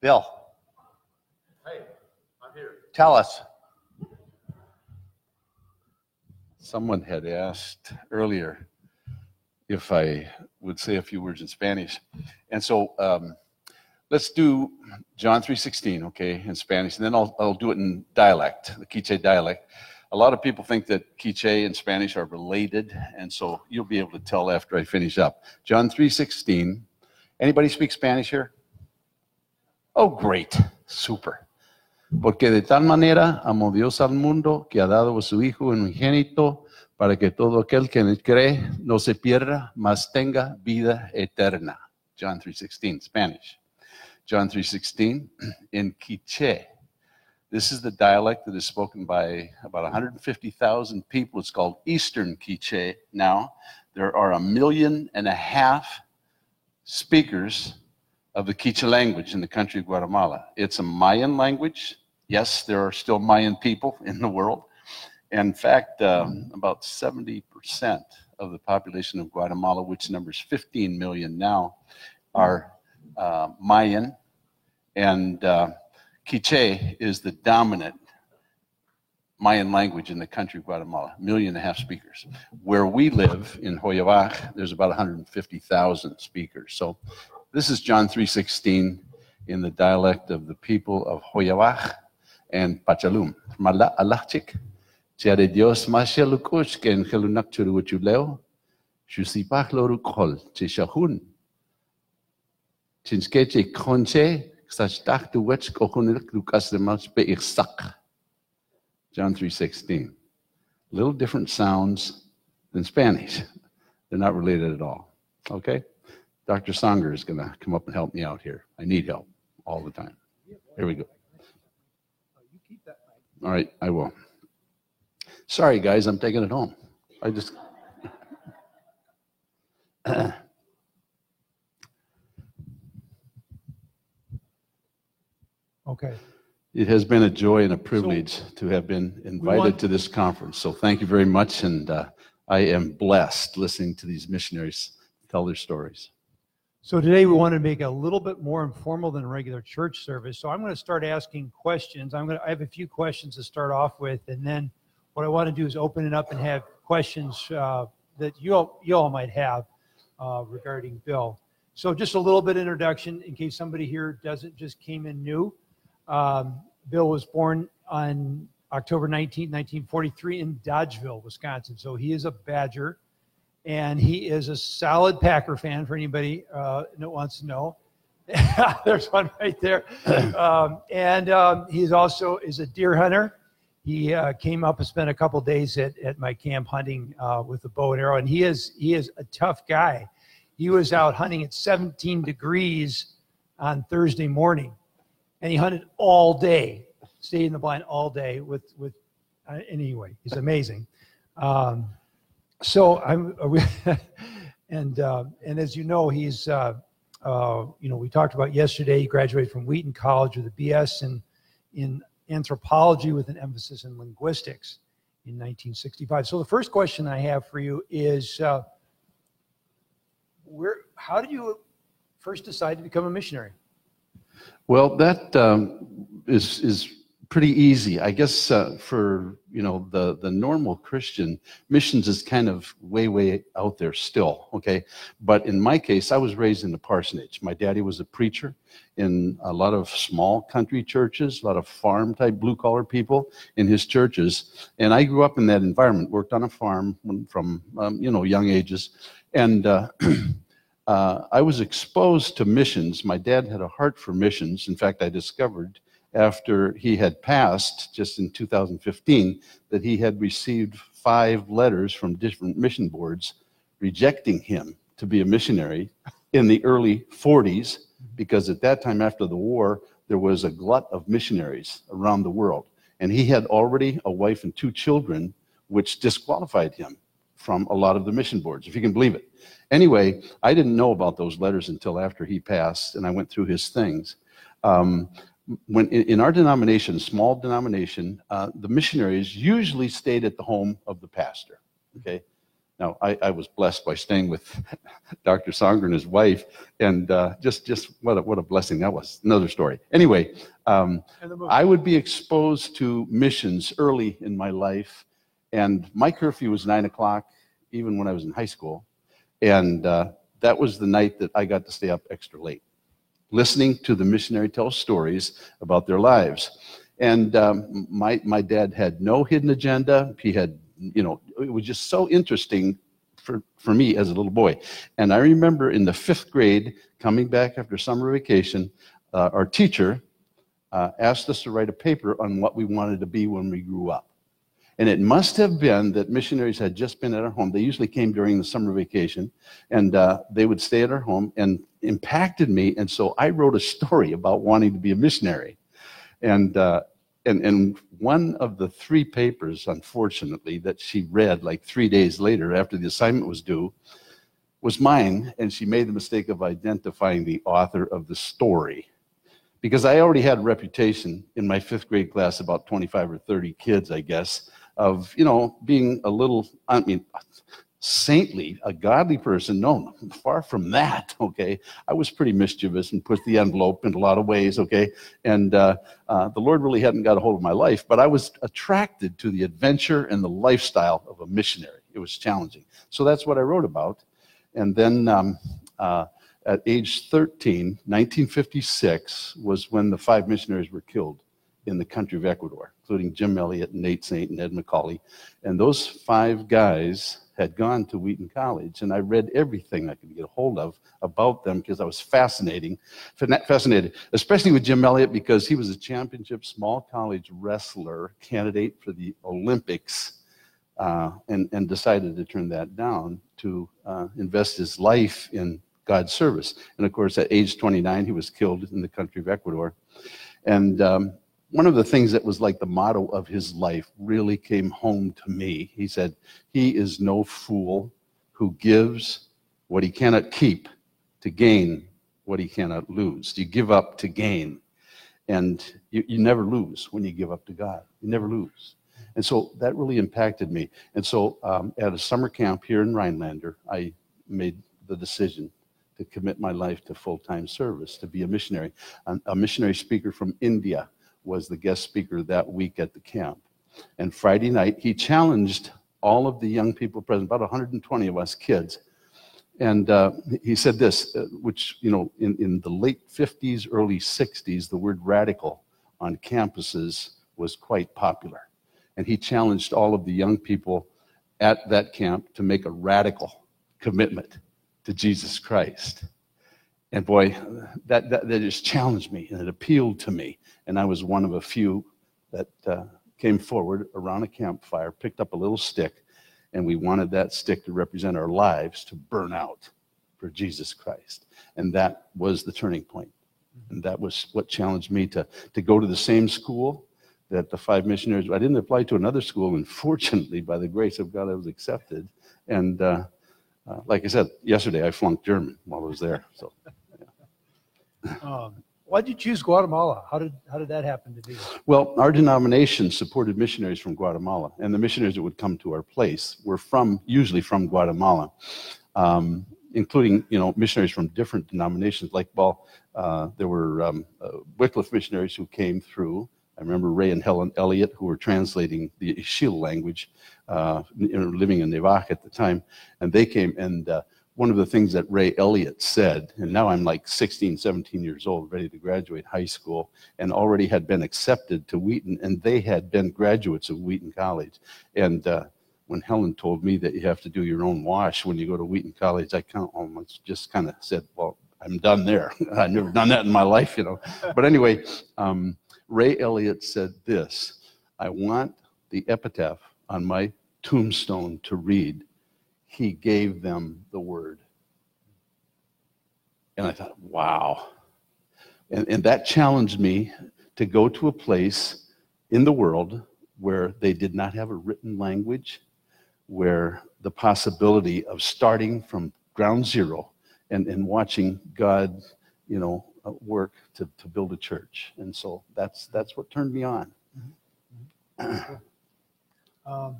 Bill, Hey, I'm here. tell us. Someone had asked earlier if I would say a few words in Spanish. And so um, let's do John 3.16, okay, in Spanish, and then I'll, I'll do it in dialect, the Quiche dialect. A lot of people think that Quiche and Spanish are related, and so you'll be able to tell after I finish up. John 3.16. Anybody speak Spanish here? Oh, great. Super. Porque de tal manera amó Dios al mundo que ha dado a su Hijo unigénito para que todo aquel que cree no se pierda, mas tenga vida eterna. John 3.16, Spanish. John 3.16 in Quiche. This is the dialect that is spoken by about 150,000 people. It's called Eastern Quiche now. There are a million and a half speakers of the Quiche language in the country of Guatemala. It's a Mayan language. Yes, there are still Mayan people in the world. In fact, um, about 70% of the population of Guatemala, which numbers 15 million now, are uh, Mayan. And uh, Quiche is the dominant Mayan language in the country of Guatemala, a million and a half speakers. Where we live in Joyabaj, there's about 150,000 speakers. So this is John 3.16 in the dialect of the people of Joyabaj and Pachalum. Mala alachik, tiare Dios mashalukush ken helunak churuchuleo, shusipach lorukol, chishahun. Chinskeche conche, sashtach tu wech kohunik lukas. John 3.16. Little different sounds than Spanish. They're not related at all. Okay? Dr. Songer is going to come up and help me out here. I need help all the time. Here we go. All right, I will. Sorry, guys, I'm taking it home. I just. Okay. It has been a joy and a privilege to have been invited want- to this conference. So thank you very much. And uh, I am blessed listening to these missionaries tell their stories. So today we want to make a little bit more informal than a regular church service. So I'm going to start asking questions. I'm going to, I have a few questions to start off with, and then what I want to do is open it up and have questions uh, that you all, you all might have uh, regarding Bill. So just a little bit introduction in case somebody here doesn't just came in new. Um, Bill was born on October 19, 1943 in Dodgeville, Wisconsin. So he is a Badger and he is a solid Packer fan for anybody uh, that wants to know. There's one right there. Um, and um, he's also is a deer hunter. He uh, came up and spent a couple days at, at my camp hunting uh, with a bow and arrow, and he is he is a tough guy. He was out hunting at 17 degrees on Thursday morning, and he hunted all day, stayed in the blind all day with with. Uh, anyway, he's amazing. Um, so I'm, and uh, and as you know, he's uh, uh, you know we talked about yesterday. He graduated from Wheaton College with a BS in in anthropology with an emphasis in linguistics in 1965. So the first question I have for you is, uh, where how did you first decide to become a missionary? Well, that um, is is pretty easy, I guess. Uh, for you know the the normal Christian, missions is kind of way way out there still. Okay, but in my case, I was raised in the parsonage. My daddy was a preacher in a lot of small country churches, a lot of farm type blue collar people in his churches, and I grew up in that environment. Worked on a farm from um, you know young ages, and. Uh, uh, I was exposed to missions. My dad had a heart for missions. In fact, I discovered after he had passed, just in 2015, that he had received five letters from different mission boards rejecting him to be a missionary in the early 40s, because at that time after the war, there was a glut of missionaries around the world. And he had already a wife and two children, which disqualified him from a lot of the mission boards, if you can believe it. Anyway, I didn't know about those letters until after he passed, and I went through his things. Um, when in, in our denomination, small denomination, uh, the missionaries usually stayed at the home of the pastor. Okay, Now, I, I was blessed by staying with Dr. Songer and his wife, and uh, just just what a, what a blessing that was. Another story. Anyway, um, And the movie. I would be exposed to missions early in my life, and my curfew was nine o'clock, even when I was in high school, and uh, that was the night that I got to stay up extra late, listening to the missionary tell stories about their lives. And um, my my dad had no hidden agenda. He had, you know, it was just so interesting for for me as a little boy. And I remember in the fifth grade, coming back after summer vacation, uh, our teacher uh, asked us to write a paper on what we wanted to be when we grew up. And it must have been that missionaries had just been at our home. They usually came during the summer vacation, and uh, they would stay at our home and impacted me. And so I wrote a story about wanting to be a missionary. And, uh, and, and one of the three papers, unfortunately, that she read like three days later after the assignment was due was mine. And she made the mistake of identifying the author of the story because I already had a reputation in my fifth grade class, about 25 or 30 kids, I guess, of, you know, being a little, I mean, saintly, a godly person. No, far from that, okay? I was pretty mischievous and pushed the envelope in a lot of ways, okay? And uh, uh, the Lord really hadn't got a hold of my life, but I was attracted to the adventure and the lifestyle of a missionary. It was challenging. So that's what I wrote about. And then um, uh, at age 13, 1956, was when the five missionaries were killed in the country of Ecuador, including Jim Elliot, Nate Saint, and Ed McCully. And those five guys had gone to Wheaton College, and I read everything I could get a hold of about them because I was fascinating, fascinated, especially with Jim Elliot because he was a championship small college wrestler candidate for the Olympics, uh, and and decided to turn that down to uh, invest his life in God's service. And of course, at age 29, he was killed in the country of Ecuador. And um, one of the things that was like the motto of his life really came home to me. He said, He is no fool who gives what he cannot keep to gain what he cannot lose. You give up to gain. And you, you never lose when you give up to God. You never lose. And so that really impacted me. And so um, at a summer camp here in Rhinelander, I made the decision to commit my life to full time service, to be a missionary. A, a missionary speaker from India was the guest speaker that week at the camp. And Friday night, he challenged all of the young people present, about 120 of us kids. And uh, he said this, uh, which, you know, in, in the late 50s, early 60s, the word radical on campuses was quite popular. And he challenged all of the young people at that camp to make a radical commitment to Jesus Christ. And boy, that, that, that just challenged me and it appealed to me. And I was one of a few that uh, came forward around a campfire, picked up a little stick, and we wanted that stick to represent our lives to burn out for Jesus Christ. And that was the turning point. And that was what challenged me to, to go to the same school that the five missionaries, I didn't apply to another school, and fortunately, by the grace of God, I was accepted. And uh, uh, like I said, yesterday I flunked German while I was there. So Um, Why'd you choose Guatemala? How did, how did that happen to be? Well, our denomination supported missionaries from Guatemala, and the missionaries that would come to our place were from, usually from Guatemala, um, including, you know, missionaries from different denominations. Like, well, uh, there were um, uh, Wycliffe missionaries who came through. I remember Ray and Helen Elliott, who were translating the Ixil language, uh, living in Nebaj at the time, and they came and uh, one of the things that Ray Elliott said, and now I'm like 16, 17 years old, ready to graduate high school, and already had been accepted to Wheaton, and they had been graduates of Wheaton College. And uh, when Helen told me that you have to do your own wash when you go to Wheaton College, I kind of almost just kind of said, well, I'm done there. I've never done that in my life, you know. But anyway, um, Ray Elliott said this I want the epitaph on my tombstone to read, he gave them the word. And I thought, wow. And, and that challenged me to go to a place in the world where they did not have a written language, where the possibility of starting from ground zero and, and watching God, you know, work to, to build a church. And so that's, that's what turned me on. Um,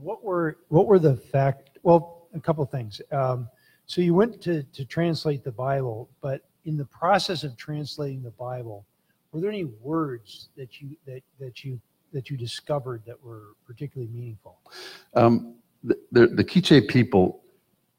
what were what were the fact? Well, a couple of things. Um, so you went to to translate the Bible, but in the process of translating the Bible, were there any words that you that that you that you discovered that were particularly meaningful? Um, the, the, the Quiche people,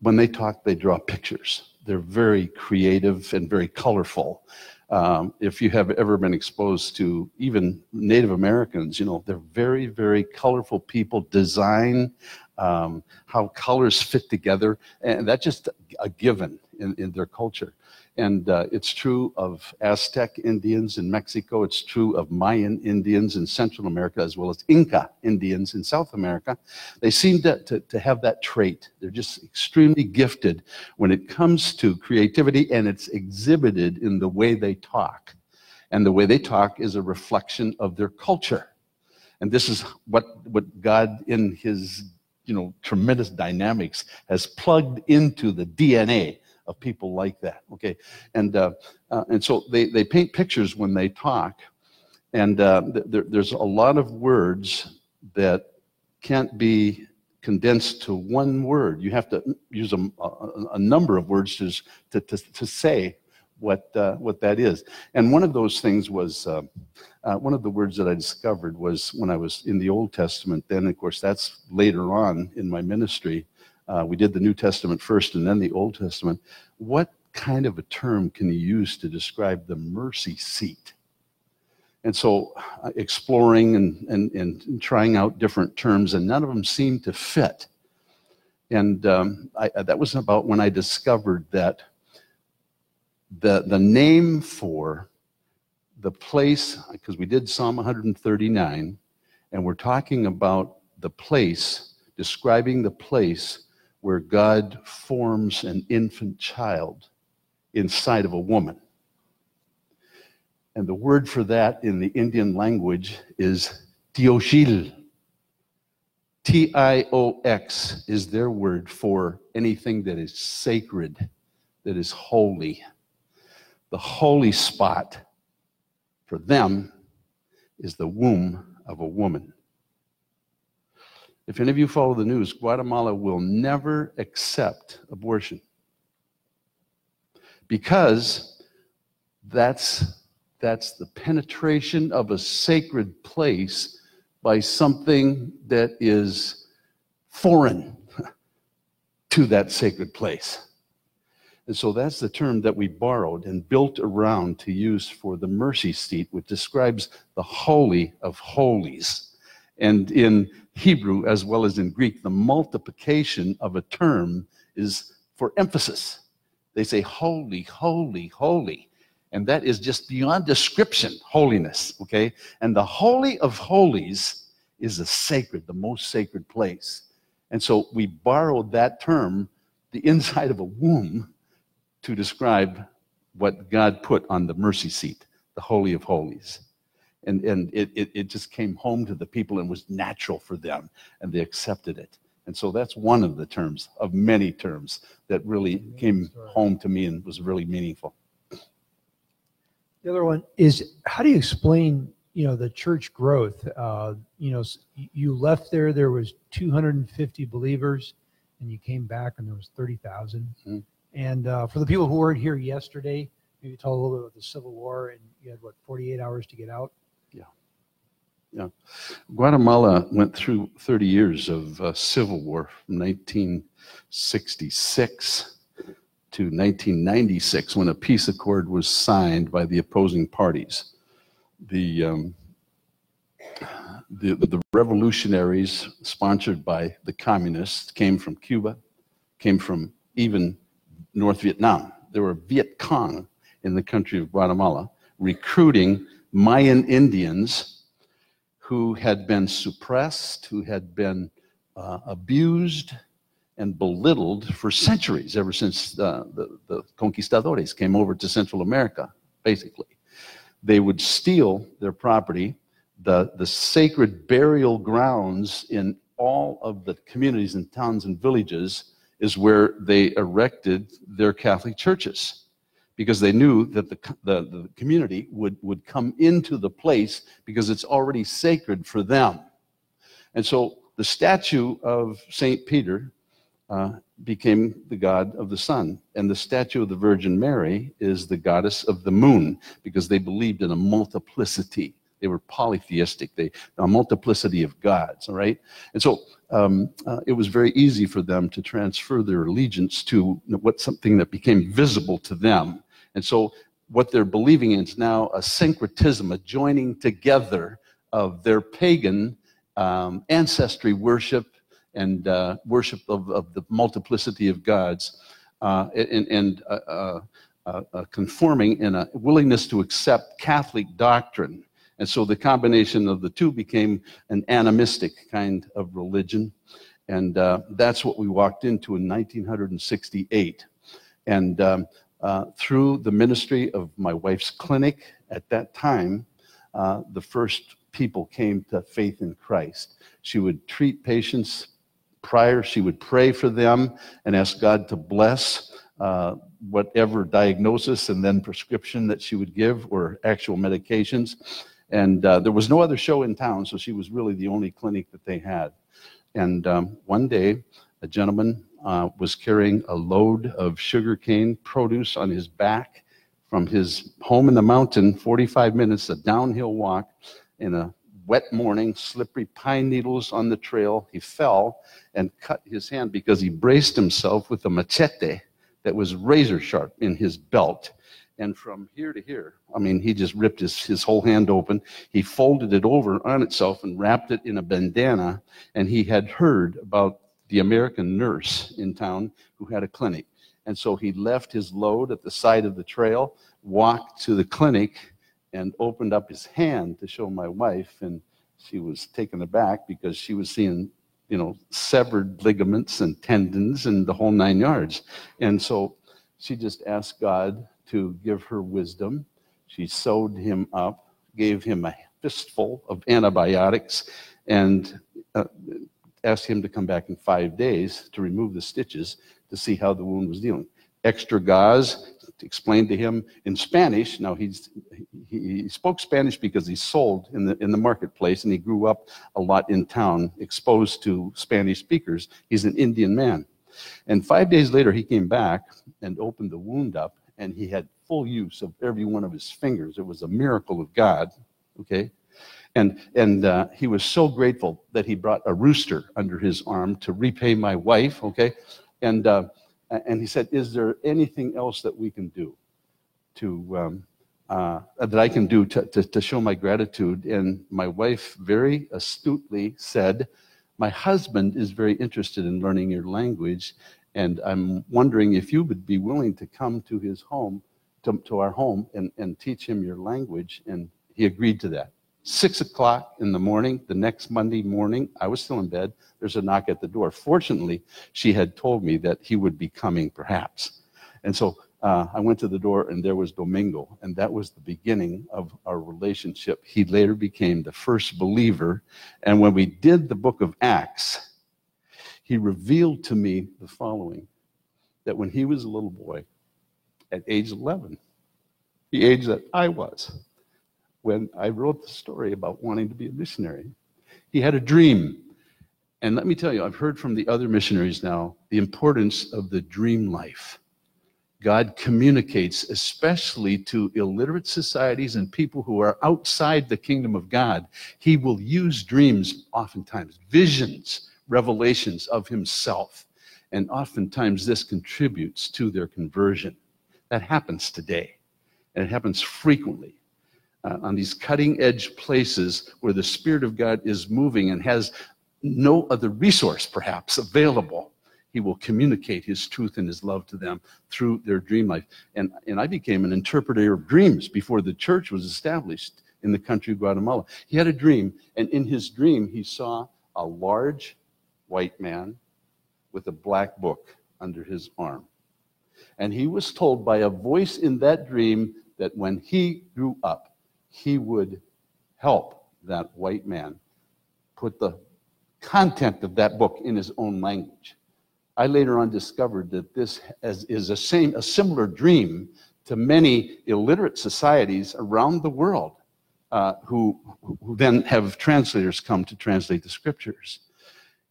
when they talk, they draw pictures. They're very creative and very colorful. Um, if you have ever been exposed to even Native Americans, you know, they're very, very colorful people, design, um, how colors fit together, and that's just a given in, in their culture. And uh, it's true of Aztec Indians in Mexico. It's true of Mayan Indians in Central America, as well as Inca Indians in South America. They seem to, to, to have that trait. They're just extremely gifted when it comes to creativity, and it's exhibited in the way they talk. And the way they talk is a reflection of their culture. And this is what, what God, in his you know, tremendous dynamics, has plugged into the DNA of people like that. Okay, and uh, uh, and so they they paint pictures when they talk, and uh, th- there, there's a lot of words that can't be condensed to one word. You have to use a, a, a number of words to, to, to, to say what, uh, what that is. And one of those things was, uh, uh, one of the words that I discovered was when I was in the Old Testament. Then, of course, that's later on in my ministry. Uh, we did the New Testament first and then the Old Testament. What kind of a term can you use to describe the mercy seat? And so, uh, exploring and, and, and trying out different terms, and none of them seemed to fit. And um, I, that was about when I discovered that the, the name for the place, because we did Psalm 139, and we're talking about the place, describing the place where God forms an infant child inside of a woman. And the word for that in the Indian language is Tioxil. T I O X is their word for anything that is sacred, that is holy. The holy spot for them is the womb of a woman. If any of you follow the news, Guatemala will never accept abortion because that's, that's the penetration of a sacred place by something that is foreign to that sacred place. And so that's the term that we borrowed and built around to use for the mercy seat, which describes the holy of holies. And in Hebrew, as well as in Greek, the multiplication of a term is for emphasis. They say, holy, holy, holy. And that is just beyond description, holiness, okay? And the holy of holies is the sacred, the most sacred place. And so we borrowed that term, the inside of a womb, to describe what God put on the mercy seat, the Holy of Holies. And, and it, it, it just came home to the people and was natural for them, and they accepted it. And so that's one of the terms, of many terms, that really came home to me and was really meaningful. The other one is how do you explain, you know, the church growth? Uh, you know, you left there, there was 250 believers, and you came back and there was 30,000. Mhm. And uh, for the people who weren't here yesterday, maybe tell a little bit about the Civil War, and you had what 48 hours to get out. Guatemala went through 30 years of uh, civil war from 1966 to 1996 when a peace accord was signed by the opposing parties. The, um, the, the revolutionaries sponsored by the communists came from Cuba, came from even North Vietnam. There were Viet Cong in the country of Guatemala recruiting Mayan Indians who had been suppressed, who had been uh, abused and belittled for centuries, ever since uh, the, the conquistadores came over to Central America, basically. They would steal their property, the, the sacred burial grounds in all of the communities and towns and villages is where they erected their Catholic churches because they knew that the, the, the community would, would come into the place because it's already sacred for them. And so the statue of St. Peter uh, became the god of the sun, and the statue of the Virgin Mary is the goddess of the moon because they believed in a multiplicity. They were polytheistic, they, a multiplicity of gods, all right? And so um, uh, it was very easy for them to transfer their allegiance to what something that became visible to them. And so what they're believing in is now a syncretism, a joining together of their pagan um, ancestry worship and uh, worship of, of, the multiplicity of gods uh, and, and uh, uh, uh, uh, conforming in a willingness to accept Catholic doctrine. And so the combination of the two became an animistic kind of religion. And that's what we walked into in 1968. And um, uh, through the ministry of my wife's clinic at that time, uh, the first people came to faith in Christ. She would treat patients prior, she would pray for them and ask God to bless uh, whatever diagnosis and then prescription that she would give or actual medications. And uh, there was no other show in town, so she was really the only clinic that they had. And um, one day, a gentleman uh, was carrying a load of sugarcane produce on his back from his home in the mountain, 45 minutes, a downhill walk in a wet morning, slippery pine needles on the trail. He fell and cut his hand because he braced himself with a machete that was razor sharp in his belt. And from here to here, I mean, he just ripped his, his whole hand open. He folded it over on itself and wrapped it in a bandana. And he had heard about the American nurse in town who had a clinic. And so he left his load at the side of the trail, walked to the clinic, and opened up his hand to show my wife. And she was taken aback because she was seeing, you know, severed ligaments and tendons and the whole nine yards. And so she just asked God to give her wisdom. She sewed him up, gave him a fistful of antibiotics, and uh, asked him to come back in five days to remove the stitches to see how the wound was dealing. Extra gauze, explained to him in Spanish. Now he's he, spoke Spanish because he sold in the in the marketplace and he grew up a lot in town, exposed to Spanish speakers. He's an Indian man. And five days later, he came back and opened the wound up, and he had full use of every one of his fingers. It was a miracle of God. Okay, and, and uh, he was so grateful that he brought a rooster under his arm to repay my wife, okay? And, uh, and he said, Is there anything else that we can do to, um, uh, that I can do to, to, to show my gratitude? And my wife very astutely said, My husband is very interested in learning your language, and I'm wondering if you would be willing to come to his home, to, to our home, and, and teach him your language. And he agreed to that. Six o'clock in the morning, the next Monday morning, I was still in bed. There's a knock at the door. Fortunately, she had told me that he would be coming, perhaps. And so uh, I went to the door, and there was Domingo, and that was the beginning of our relationship. He later became the first believer. And when we did the book of Acts, he revealed to me the following that when he was a little boy, at age 11, the age that I was, when I wrote the story about wanting to be a missionary. He had a dream. And let me tell you, I've heard from the other missionaries now the importance of the dream life. God communicates, especially to illiterate societies and people who are outside the kingdom of God. He will use dreams, oftentimes, visions, revelations of Himself. And oftentimes, this contributes to their conversion. That happens today, and it happens frequently uh, on these cutting edge places where the Spirit of God is moving and has no other resource, perhaps, available. He will communicate his truth and his love to them through their dream life. And, and I became an interpreter of dreams before the church was established in the country of Guatemala. He had a dream, and in his dream, he saw a large white man with a black book under his arm. And he was told by a voice in that dream that when he grew up, he would help that white man put the content of that book in his own language. I later on discovered that this is a, same, a similar dream to many illiterate societies around the world uh, who, who then have translators come to translate the scriptures.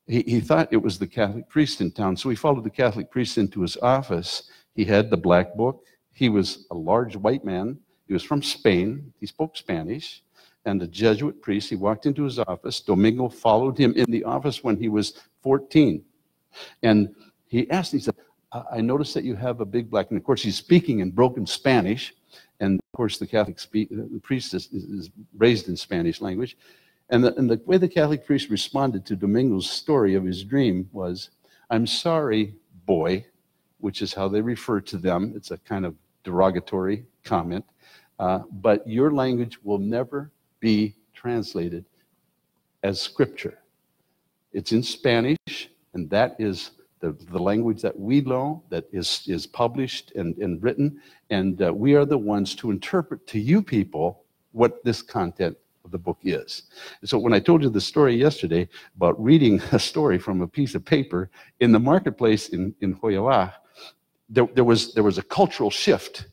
he, he thought it was the Catholic priest in town. So he followed the Catholic priest into his office. He had the black book. He was a large white man. He was from Spain. He spoke Spanish. And the Jesuit priest, he walked into his office. Domingo followed him in the office when he was 14. And he asked, he said, I noticed that you have a big black, and of course he's speaking in broken Spanish, and of course the Catholic spe- uh, the priest is is raised in Spanish language, and the, and the way the Catholic priest responded to Domingo's story of his dream was, "I'm sorry, boy," which is how they refer to them. It's a kind of derogatory comment, uh, but your language will never be translated as scripture. It's in Spanish, and that is the, the language that we know, that is, is published and, and written. And uh, we are the ones to interpret to you people what this content of the book is. So when I told you the story yesterday about reading a story from a piece of paper in the marketplace in, in Hoyoa, there, there, was, there was a cultural shift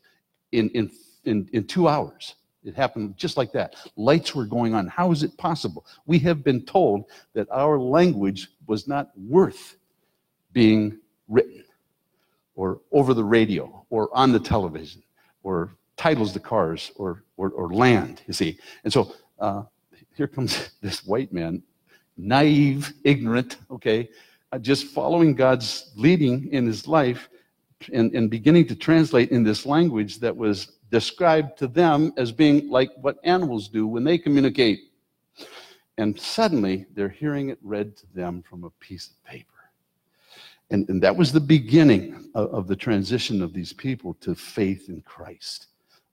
in, in, in, in two hours. It happened just like that. Lights were going on. How is it possible? We have been told that our language was not worth being written or over the radio or on the television or titles to cars or, or, or land, you see. And so uh, here comes this white man, naive, ignorant, okay, uh, just following God's leading in his life and, and beginning to translate in this language that was described to them as being like what animals do when they communicate. And suddenly they're hearing it read to them from a piece of paper. And, and that was the beginning of, of, the transition of these people to faith in Christ.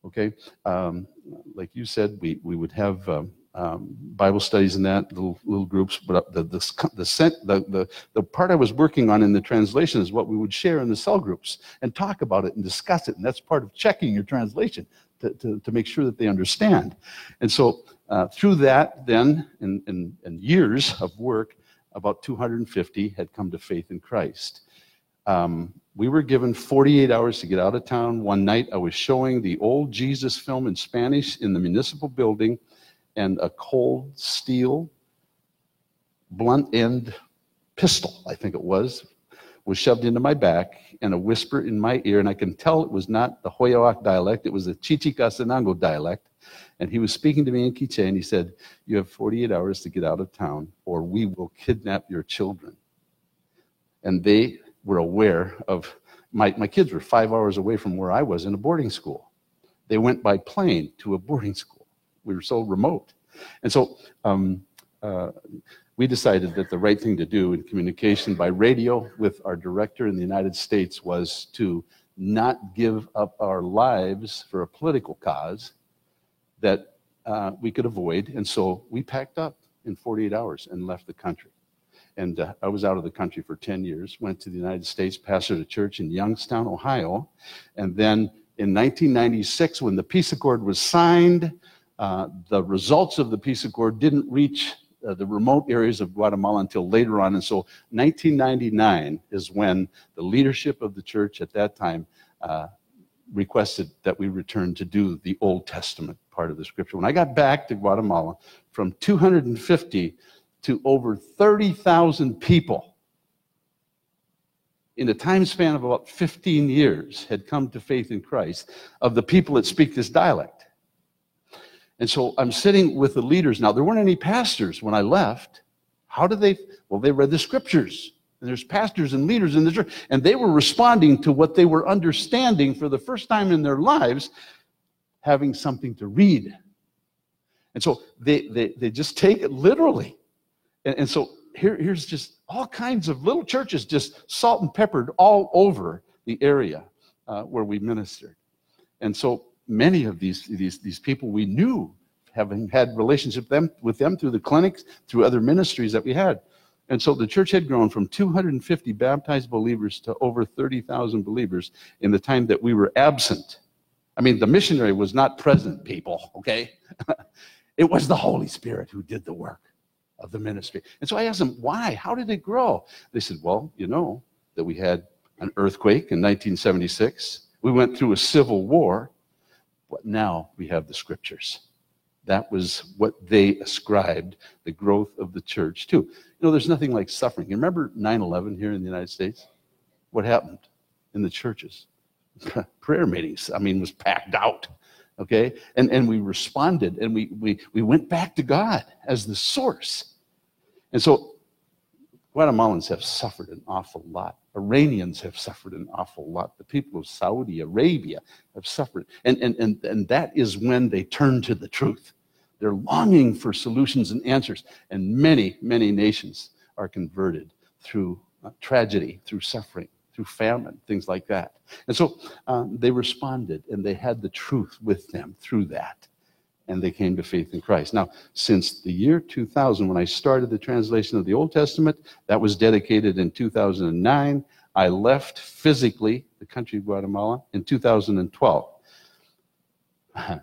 Okay? Um, like you said, we, we would have um, um, Bible studies and that, little, little groups, but the, the, the, the, the, the part I was working on in the translation is what we would share in the cell groups and talk about it and discuss it. And that's part of checking your translation to, to, to make sure that they understand. And so uh, through that, then, in, and, and years of work, about 250 had come to faith in Christ. Um, we were given 48 hours to get out of town. One night I was showing the old Jesus film in Spanish in the municipal building, and a cold steel blunt end pistol, I think it was, was shoved into my back, and a whisper in my ear, and I can tell it was not the Hoyoac dialect, it was the Chichicastenango dialect. And he was speaking to me in Quiche, and he said, You have 48 hours to get out of town, or we will kidnap your children. And they were aware of my, my kids were five hours away from where I was in a boarding school. They went by plane to a boarding school. We were so remote. And so um, uh, we decided that the right thing to do in communication by radio with our director in the United States was to not give up our lives for a political cause that uh, we could avoid. And so we packed up in 48 hours and left the country. And uh, I was out of the country for 10 years, went to the United States, pastored a church in Youngstown, Ohio. And then in 1996, when the peace accord was signed, uh, the results of the peace accord didn't reach uh, the remote areas of Guatemala until later on. And so 1999 is when the leadership of the church at that time uh, requested that we return to do the Old Testament part of the scripture. When I got back to Guatemala, from 250 to over 30,000 people in a time span of about 15 years had come to faith in Christ of the people that speak this dialect. And so I'm sitting with the leaders now. There weren't any pastors when I left. How did they? Well, they read the scriptures. And there's pastors and leaders in the church. And they were responding to what they were understanding for the first time in their lives, having something to read. And so they, they, they just take it literally. And, and so here, here's just all kinds of little churches just salt and peppered all over the area uh, where we ministered. And so many of these, these, these people we knew, having had relationship them, with them through the clinics, through other ministries that we had. And so the church had grown from 250 baptized believers to over 30,000 believers in the time that we were absent. I mean, the missionary was not present, people, okay? it was the Holy Spirit who did the work of the ministry. And so I asked them, why? How did it grow? They said, well, you know that we had an earthquake in 1976. We went through a civil war, but now we have the scriptures. That was what they ascribed the growth of the church to. You know, there's nothing like suffering. You remember 9 11 here in the United States? What happened in the churches? Prayer meetings, I mean, was packed out. Okay? And, and we responded and we, we, we went back to God as the source. And so Guatemalans have suffered an awful lot. Iranians have suffered an awful lot. The people of Saudi Arabia have suffered. And, and, and, and that is when they turn to the truth. They're longing for solutions and answers. And many, many nations are converted through uh, tragedy, through suffering, through famine, things like that. And so um, they responded and they had the truth with them through that and they came to faith in Christ. Now, since the year 2000, when I started the translation of the Old Testament, that was dedicated in 2009. I left physically the country of Guatemala in 2012.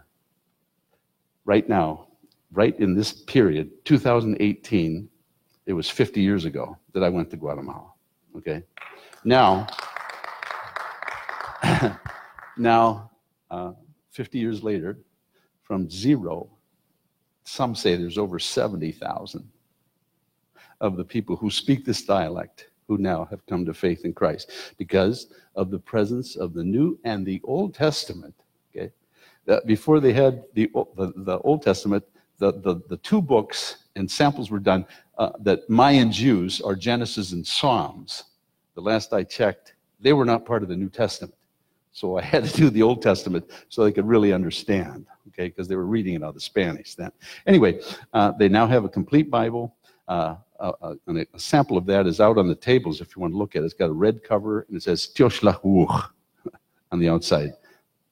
right now, right in this period, 2018, it was 50 years ago that I went to Guatemala. Okay? Now, now, uh, 50 years later, from zero, some say there's over 70,000 of the people who speak this dialect who now have come to faith in Christ because of the presence of the New and the Old Testament. Okay, that before they had the, the, the Old Testament, the, the, the two books and samples were done uh, that Mayan Jews are Genesis and Psalms. The last I checked, they were not part of the New Testament. So I had to do the Old Testament so they could really understand, okay, because they were reading it out of Spanish then. Anyway, uh, they now have a complete Bible. Uh, uh, and a, sample of that is out on the tables if you want to look at it. It's got a red cover and it says Tioshlahu on the outside.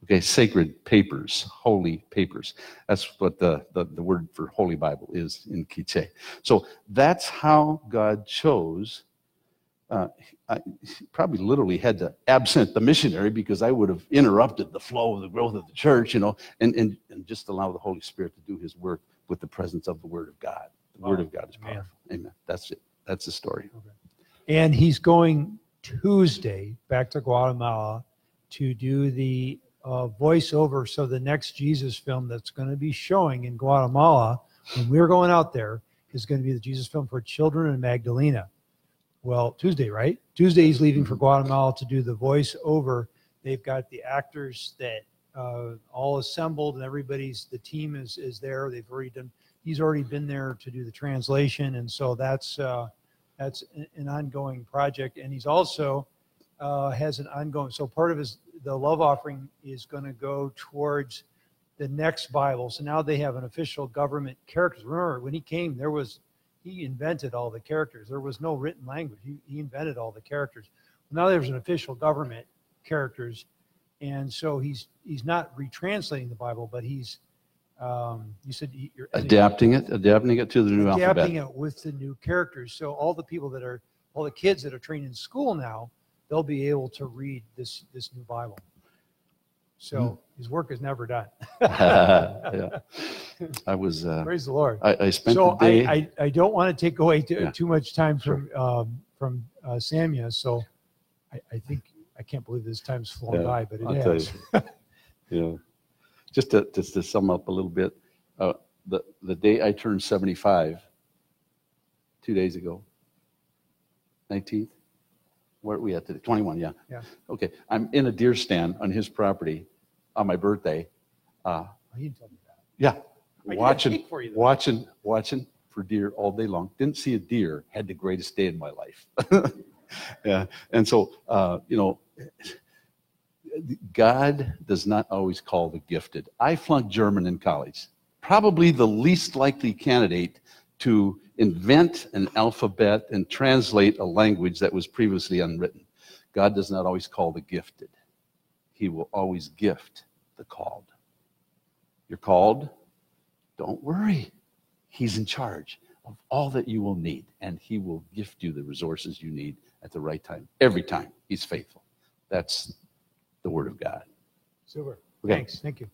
Okay, sacred papers, holy papers. That's what the, the, the word for Holy Bible is in Quiche. So that's how God chose uh, I probably literally had to absent the missionary because I would have interrupted the flow of the growth of the church, you know, and, and, and just allow the Holy Spirit to do his work with the presence of the Word of God. The wow. Word of God is powerful. Amen. Amen. That's it. That's the story. Okay. And he's going Tuesday back to Guatemala to do the uh, voiceover. So the next Jesus film that's going to be showing in Guatemala when we're going out there is going to be the Jesus film for children in Magdalena well, Tuesday, right? Tuesday he's leaving for Guatemala to do the voiceover. They've got the actors that uh, all assembled, and everybody's the team is is there. They've already done. He's already been there to do the translation, and so that's uh, that's an ongoing project. And he's also uh, has an ongoing. So part of his the love offering is going to go towards the next Bible. So now they have an official government characters. Remember when he came, there was he invented all the characters. There was no written language. He, he invented all the characters. Now there's an official government characters, and so he's he's not retranslating the Bible, but he's um, you said you're adapting it, adapting it to the new adapting alphabet. Adapting it with the new characters. So all the people that are all the kids that are trained in school now, they'll be able to read this this new Bible. So mm. his work is never done. yeah. I was. Uh, Praise the Lord. I, I spent so the day. I, I, I don't want to take away too, yeah. too much time from um, from uh, Samia. So I, I think I can't believe this time's flown yeah, by, but it I'll has. yeah. Just to just to sum up a little bit, uh, the the day I turned seventy five. Two days ago. Nineteenth where are we at today? 21, yeah. Yeah. Okay, I'm in a deer stand on his property on my birthday. Uh, Oh, you tell me that. yeah, I did watching, cake for you, though. watching, watching for deer all day long. Didn't see a deer. Had the greatest day in my life. yeah, and so uh, you know, God does not always call the gifted. I flunked German in college. Probably the least likely candidate to invent an alphabet and translate a language that was previously unwritten. God does not always call the gifted, He will always gift the called. You're called, don't worry. He's in charge of all that you will need, and He will gift you the resources you need at the right time. Every time, He's faithful. That's the Word of God. Super. Okay. Thanks. Thank you.